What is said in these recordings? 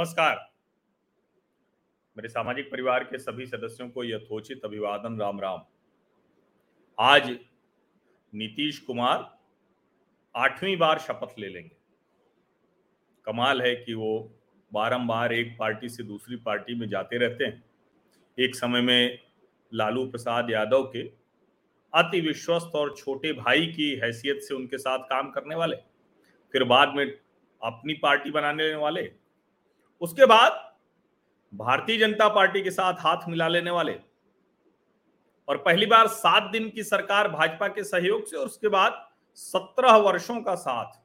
नमस्कार। मेरे सामाजिक परिवार के सभी सदस्यों को यथोचित अभिवादन, राम राम। आज नीतीश कुमार आठवीं बार शपथ ले लेंगे। कमाल है कि वो बारंबार एक पार्टी से दूसरी पार्टी में जाते रहते हैं। एक समय में लालू प्रसाद यादव के अति विश्वस्त और छोटे भाई की हैसियत से उनके साथ काम करने वाले, फिर बाद में अपनी पार्टी बनाने वाले उसके बाद भारतीय जनता पार्टी के साथ हाथ मिला लेने वाले और पहली बार सात दिन की सरकार भाजपा के सहयोग से, और उसके बाद सत्रह वर्षों का साथ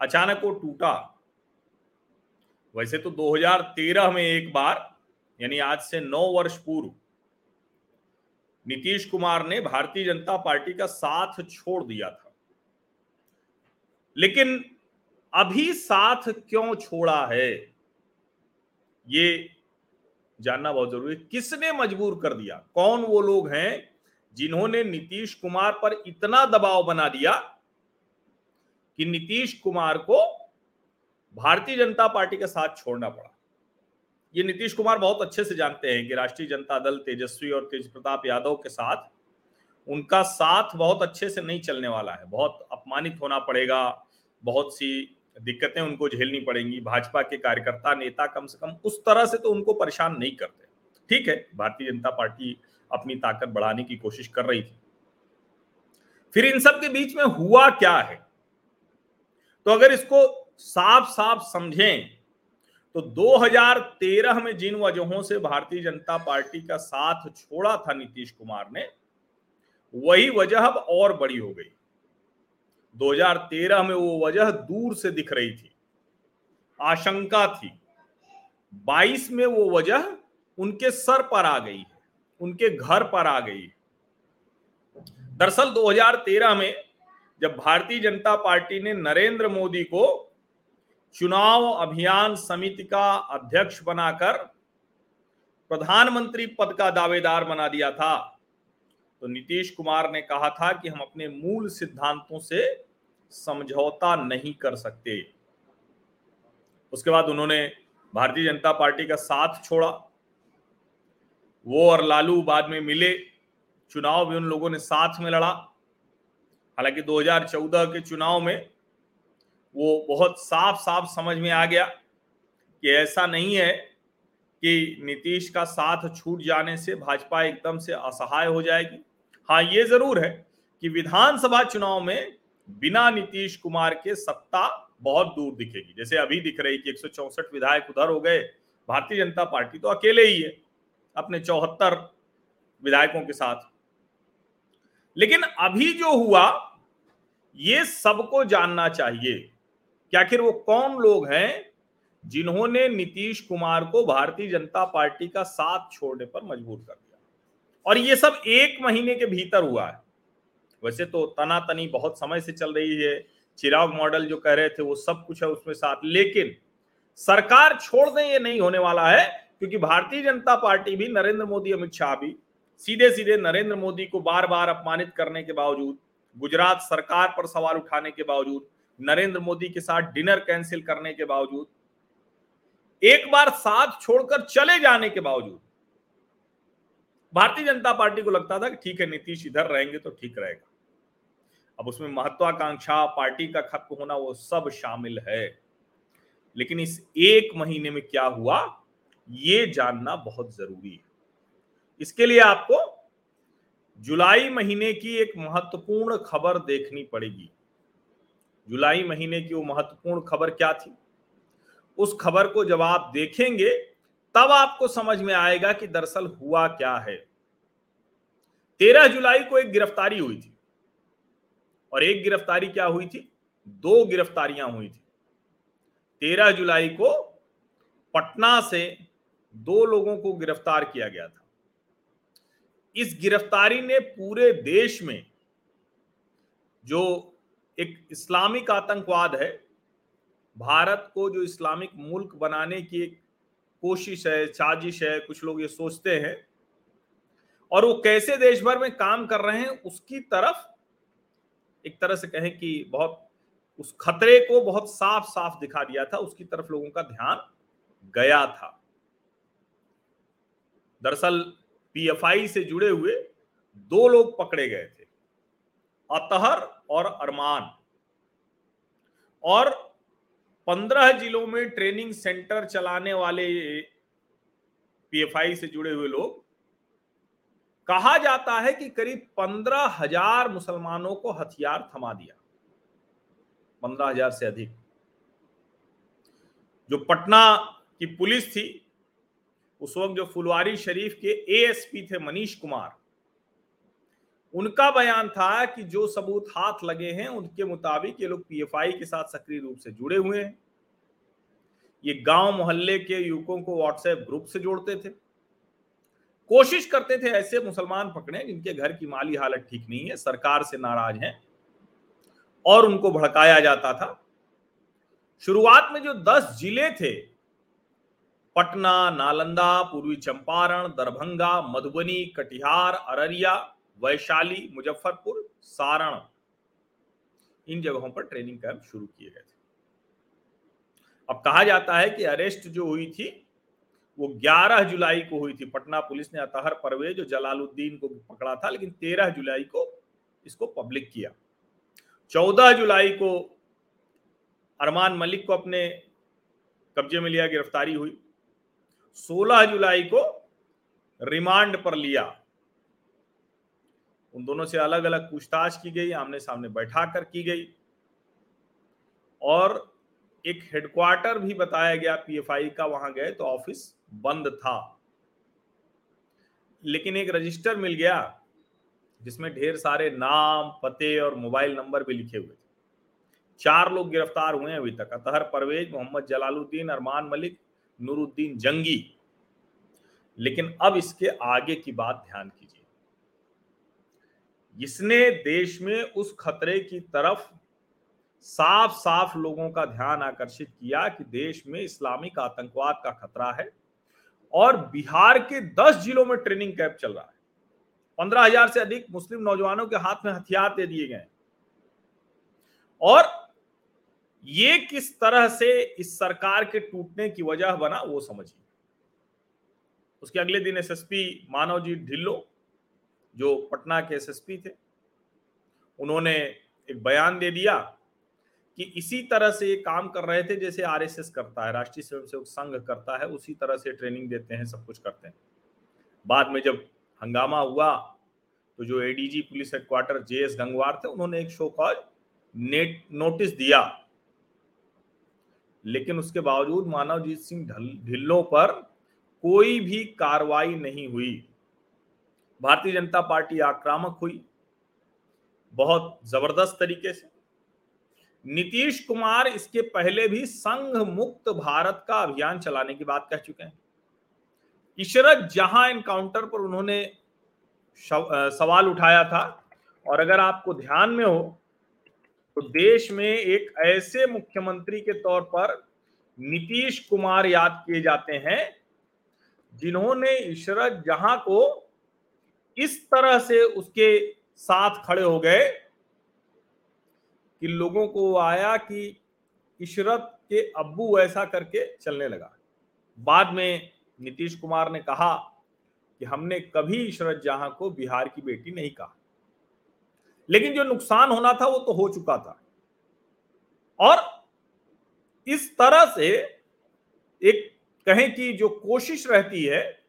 अचानक वो टूटा। वैसे तो 2013 में एक बार, यानी आज से नौ वर्ष पूर्व, नीतीश कुमार ने भारतीय जनता पार्टी का साथ छोड़ दिया था। लेकिन अभी साथ क्यों छोड़ा है? ये जानना बहुत ज़रूरी है। किसने मजबूर कर दिया? कौन वो लोग हैं जिन्होंने नीतीश कुमार पर इतना दबाव बना दिया कि नीतीश कुमार को भारतीय जनता पार्टी के साथ छोड़ना पड़ा? ये नीतीश कुमार बहुत अच्छे से जानते हैं कि राष्ट्रीय जनता दल तेजस्वी और तेज प्रताप यादव के साथ उनका साथ बहुत अच्छे से नहीं चलने वाला है। बहुत अपमानित होना पड़ेगा, बहुत सी दिक्कतें उनको झेलनी पड़ेंगी, भाजपा के कार्यकर्ता, नेता कम से कम उस तरह से तो उनको परेशान नहीं करते। ठीक है, भारतीय जनता पार्टी अपनी ताकत बढ़ाने की कोशिश कर रही थी। फिर इन सब के बीच में हुआ क्या है? तो अगर इसको साफ़ साफ़ समझें तो 2013 में जिन वजहों से भारतीय जनता पार्टी का साथ छोड़ा था नीतीश कुमार ने, वही वजह अब और बड़ी हो गई। 2013 में वो वजह दूर से दिख रही थी, आशंका थी। 22 में वो वजह उनके सर पर आ गई उनके घर पर आ गई दरअसल 2013 में जब भारतीय जनता पार्टी ने नरेंद्र मोदी को चुनाव अभियान समिति का अध्यक्ष बनाकर प्रधानमंत्री पद का दावेदार बना दिया था तो नीतीश कुमार ने कहा था कि हम अपने मूल सिद्धांतों से समझौता नहीं कर सकते। उसके बाद उन्होंने भारतीय जनता पार्टी का साथ छोड़ा। वो और लालू बाद में मिले। चुनाव भी उन लोगों ने साथ में लड़ा। हालाँकि 2014 के चुनाव में वो बहुत साफ़ साफ़ समझ में आ गया कि ऐसा नहीं है कि नीतीश का साथ छूट जाने से भाजपा एकदम से असहाय हो जाएगी। हाँ ये ज़रूर है कि विधानसभा चुनाव में बिना नीतीश कुमार के सत्ता बहुत दूर दिखेगी। जैसे अभी दिख रही कि एक विधायक उधर हो गए, भारतीय जनता पार्टी तो अकेले ही है अपने चौहत्तर विधायकों के साथ। लेकिन अभी जो हुआ, ये सबको जानना चाहिए कि आखिर वो कौन लोग हैं जिन्होंने नीतीश कुमार को भारतीय जनता पार्टी का साथ छोड़ने पर मजबूर कर दिया। और ये सब एक महीने के भीतर हुआ है। वैसे तो तनातनी बहुत समय से चल रही है। चिराग मॉडल जो कह रहे थे, वो सब कुछ है उसमें साथ। लेकिन सरकार छोड़ दें, ये नहीं होने वाला है, क्योंकि भारतीय जनता पार्टी भी नरेंद्र मोदी, अमित शाह भी सीधे सीधे नरेंद्र मोदी को बार बार अपमानित करने के बावजूद, गुजरात सरकार पर सवाल उठाने के बावजूद, नरेंद्र मोदी के साथ डिनर कैंसिल करने के बावजूद, एक बार साथ छोड़कर चले जाने के बावजूद भारतीय जनता पार्टी को लगता था कि ठीक है, नीतीश इधर रहेंगे तो ठीक रहेगा। अब उसमें महत्वाकांक्षा, पार्टी का खत्म होना वो सब शामिल है। लेकिन इस एक महीने में क्या हुआ, ये जानना बहुत ज़रूरी है। इसके लिए आपको जुलाई महीने की एक महत्वपूर्ण खबर देखनी पड़ेगी। जुलाई महीने की वो महत्वपूर्ण खबर क्या थी? उस खबर को जब आप देखेंगे तब आपको समझ में आएगा कि दरअसल हुआ क्या है। तेरह जुलाई को एक गिरफ्तारी हुई थी। और एक गिरफ्तारी क्या हुई थी? दो गिरफ्तारियाँ हुई थी। तेरह जुलाई को पटना से दो लोगों को गिरफ़्तार किया गया था। इस गिरफ्तारी ने पूरे देश में जो एक इस्लामिक आतंकवाद है, भारत को जो इस्लामिक मुल्क बनाने की एक कोशिश है, साजिश है, कुछ लोग ये सोचते हैं। और वो कैसे देश भर में काम कर रहे हैं, उसकी तरफ़ एक तरह से कहें कि बहुत, उस खतरे को बहुत साफ़ साफ़ दिखा दिया था, उसकी तरफ़ लोगों का ध्यान गया था। दरअसल पीएफआई से जुड़े हुए दो लोग पकड़े गए थे, अतहर और अरमान। और पंद्रह जिलों में ट्रेनिंग सेंटर चलाने वाले पीएफआई से जुड़े हुए लोग, कहा जाता है कि करीब पंद्रह हज़ार मुसलमानों को हथियार थमा दिया। पंद्रह हज़ार से अधिक। जो पटना की पुलिस थी, उस वक्त जो फुलवारी शरीफ के एएसपी थे मनीष कुमार उनका बयान था कि जो सबूत हाथ लगे हैं, उनके मुताबिक ये लोग पीएफआई के साथ सक्रिय रूप से जुड़े हुए हैं। ये गाँव मोहल्ले के युवकों को व्हाट्सएप ग्रुप से जोड़ते थे। कोशिश करते थे ऐसे मुसलमान पकड़े जिनके घर की माली हालत ठीक नहीं है, सरकार से नाराज़ हैं और उनको भड़काया जाता था। शुरुआत में जो दस ज़िले थे, पटना, नालंदा, पूर्वी चंपारण, दरभंगा, मधुबनी, कटिहार, अररिया वैशाली, मुजफ्फरपुर, सारण इन जगहों पर ट्रेनिंग कैंप शुरू किए गए थे। अब कहा जाता है कि अरेस्ट जो हुई थी, वो 11 जुलाई को हुई थी। पटना पुलिस ने अतहर परवेज जो जलालुद्दीन को पकड़ा था, लेकिन 13 जुलाई को इसको पब्लिक किया। 14 जुलाई को अरमान मलिक को अपने कब्जे में लिया, गिरफ्तारी हुई। 16 जुलाई को रिमांड पर लिया। उन दोनों से अलग अलग पूछताछ की गई आमने सामने बैठा कर की गई। और एक हेडक्वार्टर भी बताया गया पीएफआई का, वहाँ गए तो ऑफ़िस बंद था। लेकिन एक रजिस्टर मिल गया, जिसमें ढेर सारे नाम, पते और मोबाइल नंबर भी लिखे हुए थे। चार लोग गिरफ़्तार हुए हैं अभी तक, अतहर परवेज, मोहम्मद जलालुद्दीन, अरमान मलिक, नूरुद्दीन जंगी। लेकिन अब इसके आगे की बात ध्यान कीजिए। इसने देश में उस खतरे की तरफ़ साफ़ साफ़ लोगों का ध्यान आकर्षित किया कि देश में इस्लामिक आतंकवाद का खतरा है और बिहार के 10 जिलों में ट्रेनिंग कैंप चल रहा है। पंद्रह हज़ार से अधिक मुस्लिम नौजवानों के हाथ में हथियार दे दिए गए और ये किस तरह से इस सरकार के टूटने की वजह बना, वो समझिए। उसके अगले दिन एसएसपी मानवजीत ढिल्लो जो पटना के एसएसपी थे, उन्होंने एक बयान दे दिया कि इसी तरह से ये काम कर रहे थे जैसे आरएसएस करता है, राष्ट्रीय स्वयंसेवक संघ करता है, उसी तरह से ट्रेनिंग देते हैं, सब कुछ करते हैं। बाद में जब हंगामा हुआ तो जो ADG police headquarter J S Gangwar थे, उन्होंने एक शो कॉज नेट नोटिस दिया। लेकिन उसके बावजूद मानवजीत सिंह ढिल्लों पर कोई भी कार्रवाई नहीं हुई। भारतीय जनता पार्टी आक्रामक हुई, बहुत ज़बरदस्त तरीके से। नीतीश कुमार इसके पहले भी संघ मुक्त भारत का अभियान चलाने की बात कह चुके हैं। इशरत जहाँ एनकाउंटर पर उन्होंने सवाल उठाया था, और अगर आपको ध्यान में हो तो देश में एक ऐसे मुख्यमंत्री के तौर पर नीतीश कुमार याद किए जाते हैं, जिन्होंने इशरत जहाँ को इस तरह से उसके साथ खड़े हो गए कि लोगों को आया कि इशरत के अब्बू ऐसा करके चलने लगा। बाद में नीतीश कुमार ने कहा कि हमने कभी इशरत जहाँ को बिहार की बेटी नहीं कहा। लेकिन जो नुकसान होना था वो तो हो चुका था। और इस तरह से एक कहें कि जो कोशिश रहती है,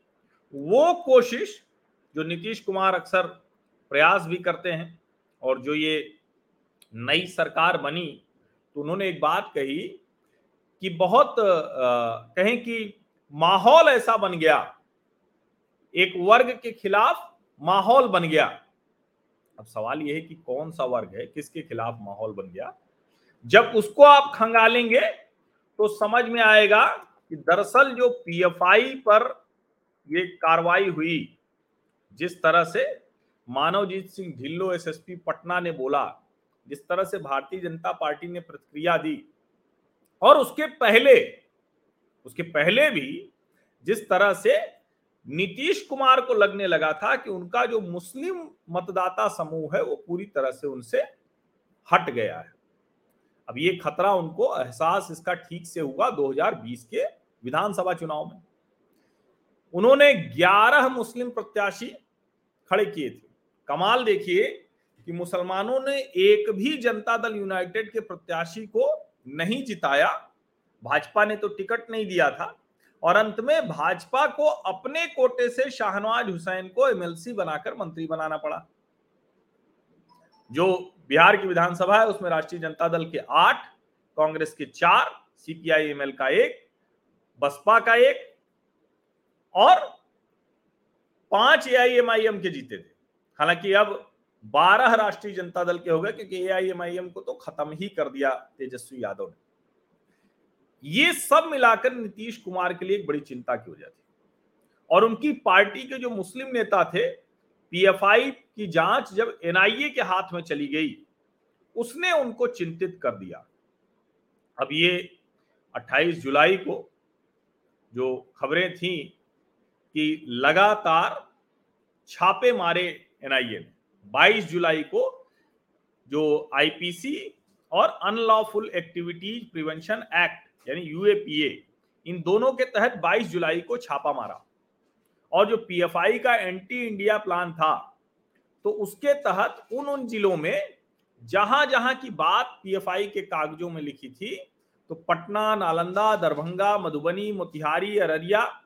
वो कोशिश जो नीतीश कुमार अक्सर प्रयास भी करते हैं और जो ये नई सरकार बनी तो उन्होंने एक बात कही कि बहुत कहें कि माहौल ऐसा बन गया, एक वर्ग के खिलाफ माहौल बन गया। अब सवाल यह है कि कौन सा वर्ग है, किसके खिलाफ माहौल बन गया? जब उसको आप खंगालेंगे तो समझ में आएगा कि दरअसल जो पीएफआई पर ये कार्रवाई हुई जिस तरह से मानवजीत सिंह ढिल्लो, एसएसपी पटना ने बोला, जिस तरह से भारतीय जनता पार्टी ने प्रतिक्रिया दी, और उसके पहले उसके पहले भी जिस तरह से नीतीश कुमार को लगने लगा था कि उनका जो मुस्लिम मतदाता समूह है, वो पूरी तरह से उनसे हट गया है। अब ये खतरा उनको, एहसास इसका ठीक से हुआ 2020 के विधानसभा चुनाव में। उन्होंने 11 मुस्लिम प्रत्याशी खड़े किए थे। कमाल देखिए कि मुसलमानों ने एक भी जनता दल यूनाइटेड के प्रत्याशी को नहीं जिताया। भाजपा ने तो टिकट नहीं दिया था और अंत में भाजपा को अपने कोटे से शाहनवाज हुसैन को एमएलसी बनाकर मंत्री बनाना पड़ा। जो बिहार की विधानसभा है, उसमें राष्ट्रीय जनता दल के आठ, कांग्रेस के चार, सीपीआई, एमएल का एक, बसपा का एक और पाँच एआईएमआईएम के जीते थे। हालाँकि अब बारह राष्ट्रीय जनता दल के हो गए, क्योंकि एआईएमआईएम को तो खत्म ही कर दिया तेजस्वी यादव ने। ये सब मिलाकर नीतीश कुमार के लिए एक बड़ी चिंता की वजह थी। और उनकी पार्टी के जो मुस्लिम नेता थे पीएफआई की जाँच जब एनआईए के हाथ में चली गई, उसने उनको चिंतित कर दिया। अब ये 28 जुलाई को जो खबरें थी कि लगातार छापे मारे एनआईए ने। 22 जुलाई को जो आईपीसी और अनलॉफुल एक्टिविटीज़ प्रिवेंशन एक्ट यानी यूएपीए इन दोनों के तहत 22 जुलाई को छापा मारा। और जो पीएफआई का एंटी इंडिया प्लान था तो उसके तहत उन उन जिलों में जहाँ जहाँ की बात पीएफआई के कागजों में लिखी थी तो पटना, नालंदा, दरभंगा, मधुबनी, मोतिहारी, अररिया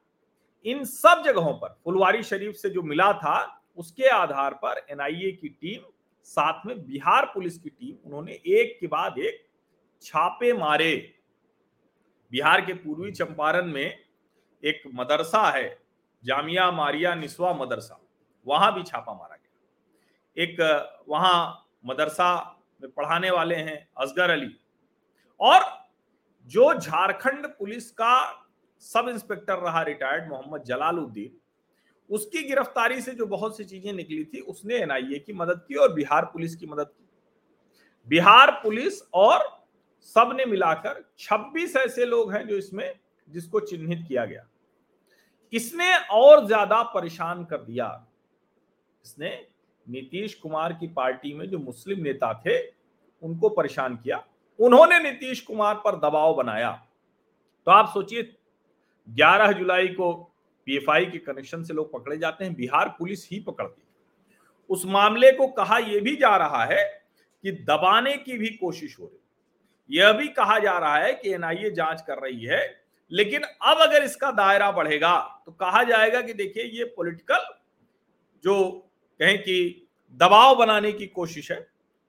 इन सब जगहों पर, फुलवारी शरीफ से जो मिला था, उसके आधार पर एनआईए की टीम, साथ में बिहार पुलिस की टीम, उन्होंने एक के बाद एक छापे मारे। बिहार के पूर्वी चंपारण में एक मदरसा है, जामिया मारिया निस्वा मदरसा, वहाँ भी छापा मारा गया। एक, वहाँ मदरसा में पढ़ाने वाले हैं असगर अली। और जो झारखंड पुलिस का सब इंस्पेक्टर रहा रिटायर्ड, मोहम्मद जलालुद्दीन। उसकी गिरफ्तारी से जो बहुत सी चीज़ें निकली थी, उसने एनआईए की मदद की और बिहार पुलिस की मदद की। बिहार पुलिस और सबने मिलाकर 26 ऐसे लोग हैं जो इसमें, जिसको चिन्हित किया गया। इसने और ज़्यादा परेशान कर दिया। इसने नीतीश कुमार की पार्टी में जो मुस्लिम नेता थे, उनको परेशान किया। उन्होंने नीतीश कुमार पर दबाव बनाया। तो आप सोचिए 11 जुलाई को पीएफआई के कनेक्शन से लोग पकड़े जाते हैं। बिहार पुलिस ही पकड़ती है। उस मामले को कहा यह भी जा रहा है कि दबाने की भी कोशिश हो रही यह भी कहा जा रहा है कि एनआईए जाँच कर रही है, लेकिन अब अगर इसका दायरा बढ़ेगा तो कहा जाएगा कि देखिए, ये पॉलिटिकल जो कहें कि दबाव बनाने की कोशिश है,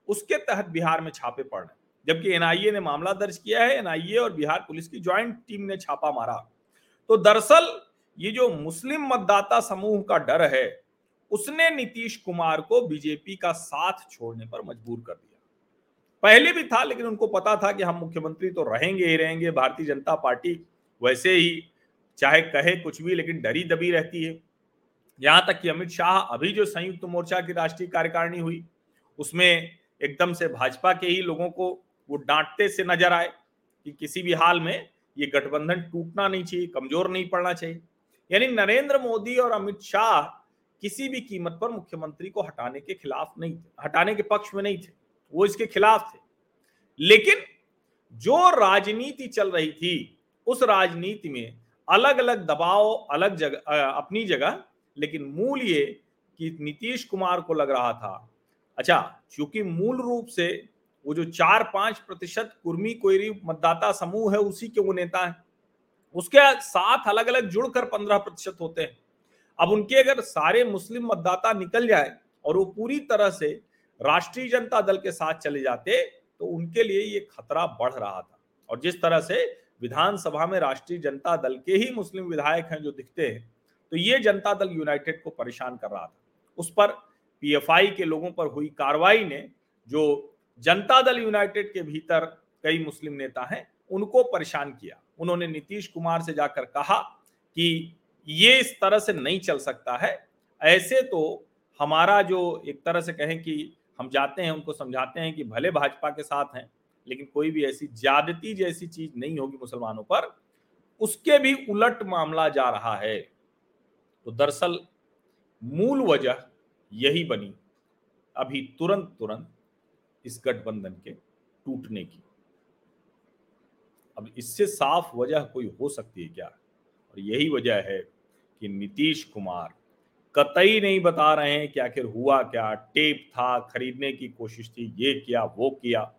उसके तहत बिहार में छापे पड़ रहे जबकि एनआईए ने मामला दर्ज किया है। एनआईए और बिहार पुलिस की ज्वाइंट टीम ने छापा मारा। तो दरअसल ये जो मुस्लिम मतदाता समूह का डर है, उसने नीतीश कुमार को बीजेपी का साथ छोड़ने पर मजबूर कर दिया। पहले भी था, लेकिन उनको पता था कि हम मुख्यमंत्री तो रहेंगे ही रहेंगे, भारतीय जनता पार्टी वैसे ही, चाहे कहे कुछ भी, लेकिन डरी दबी रहती है। यहाँ तक कि अमित शाह अभी जो संयुक्त मोर्चा की राष्ट्रीय कार्यकारिणी हुई, उसमें एकदम से भाजपा के ही लोगों को वो डांटते से नज़र आए कि किसी भी हाल में ये गठबंधन टूटना नहीं चाहिए, कमज़ोर नहीं पड़ना चाहिए। यानी नरेंद्र मोदी और अमित शाह किसी भी कीमत पर मुख्यमंत्री को हटाने के खिलाफ नहीं थे, हटाने के पक्ष में नहीं थे, वो इसके खिलाफ थे। लेकिन जो राजनीति चल रही थी, उस राजनीति में अलग अलग दबाव, अलग जगह अपनी जगह, लेकिन मूल ये कि नीतीश कुमार को लग रहा था अच्छा क्योंकि मूल रूप से वो जो चार पाँच प्रतिशत कुर्मी कोयरी मतदाता समूह है, उसी के वो नेता हैं। उसके साथ अलग अलग जुड़कर पंद्रह प्रतिशत होते हैं। अब उनके अगर सारे मुस्लिम मतदाता निकल जाए और वो पूरी तरह से राष्ट्रीय जनता दल के साथ चले जाते तो उनके लिए ये खतरा बढ़ रहा था। और जिस तरह से विधानसभा में राष्ट्रीय जनता दल के ही मुस्लिम विधायक हैं जो दिखते हैं तो ये जनता दल यूनाइटेड को परेशान कर रहा था। उस पर पीएफआई के लोगों पर हुई कार्रवाई ने जो जनता दल यूनाइटेड के भीतर कई मुस्लिम नेता हैं, उनको परेशान किया। उन्होंने नीतीश कुमार से जाकर कहा कि ये इस तरह से नहीं चल सकता है। ऐसे तो हमारा जो एक तरह से कहें कि हम जाते हैं, उनको समझाते हैं कि भले भाजपा के साथ हैं, लेकिन कोई भी ऐसी ज्यादती जैसी चीज़ नहीं होगी मुसलमानों पर। उसके भी उलट मामला जा रहा है। तो दरअसल मूल वजह यही बनी। अभी तुरंत तुरंत इस गठबंधन के टूटने की। अब इससे साफ़ वजह कोई हो सकती है क्या? और यही वजह है कि नीतीश कुमार कतई नहीं बता रहे हैं कि आखिर हुआ क्या, टेप था, खरीदने की कोशिश थी, ये किया, वो किया।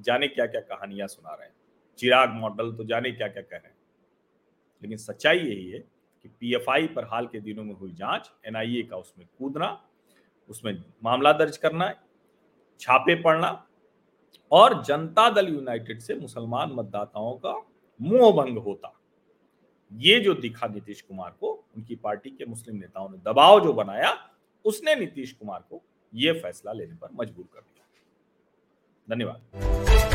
जाने क्या क्या कहानियाँ सुना रहे हैं। चिराग मॉडल तो जाने क्या क्या कह रहे हैं। लेकिन सच्चाई यही है कि पीएफआई पर हाल के दिनों में हुई जाँच, एनआईए का उसमें कूदना, उसमें मामला दर्ज करना छापे पड़ना और जनता दल यूनाइटेड से मुसलमान मतदाताओं का मुँह भंग होता। ये जो दिखा नीतीश कुमार को, उनकी पार्टी के मुस्लिम नेताओं ने दबाव जो बनाया, उसने नीतीश कुमार को यह फैसला लेने पर मजबूर कर दिया। धन्यवाद।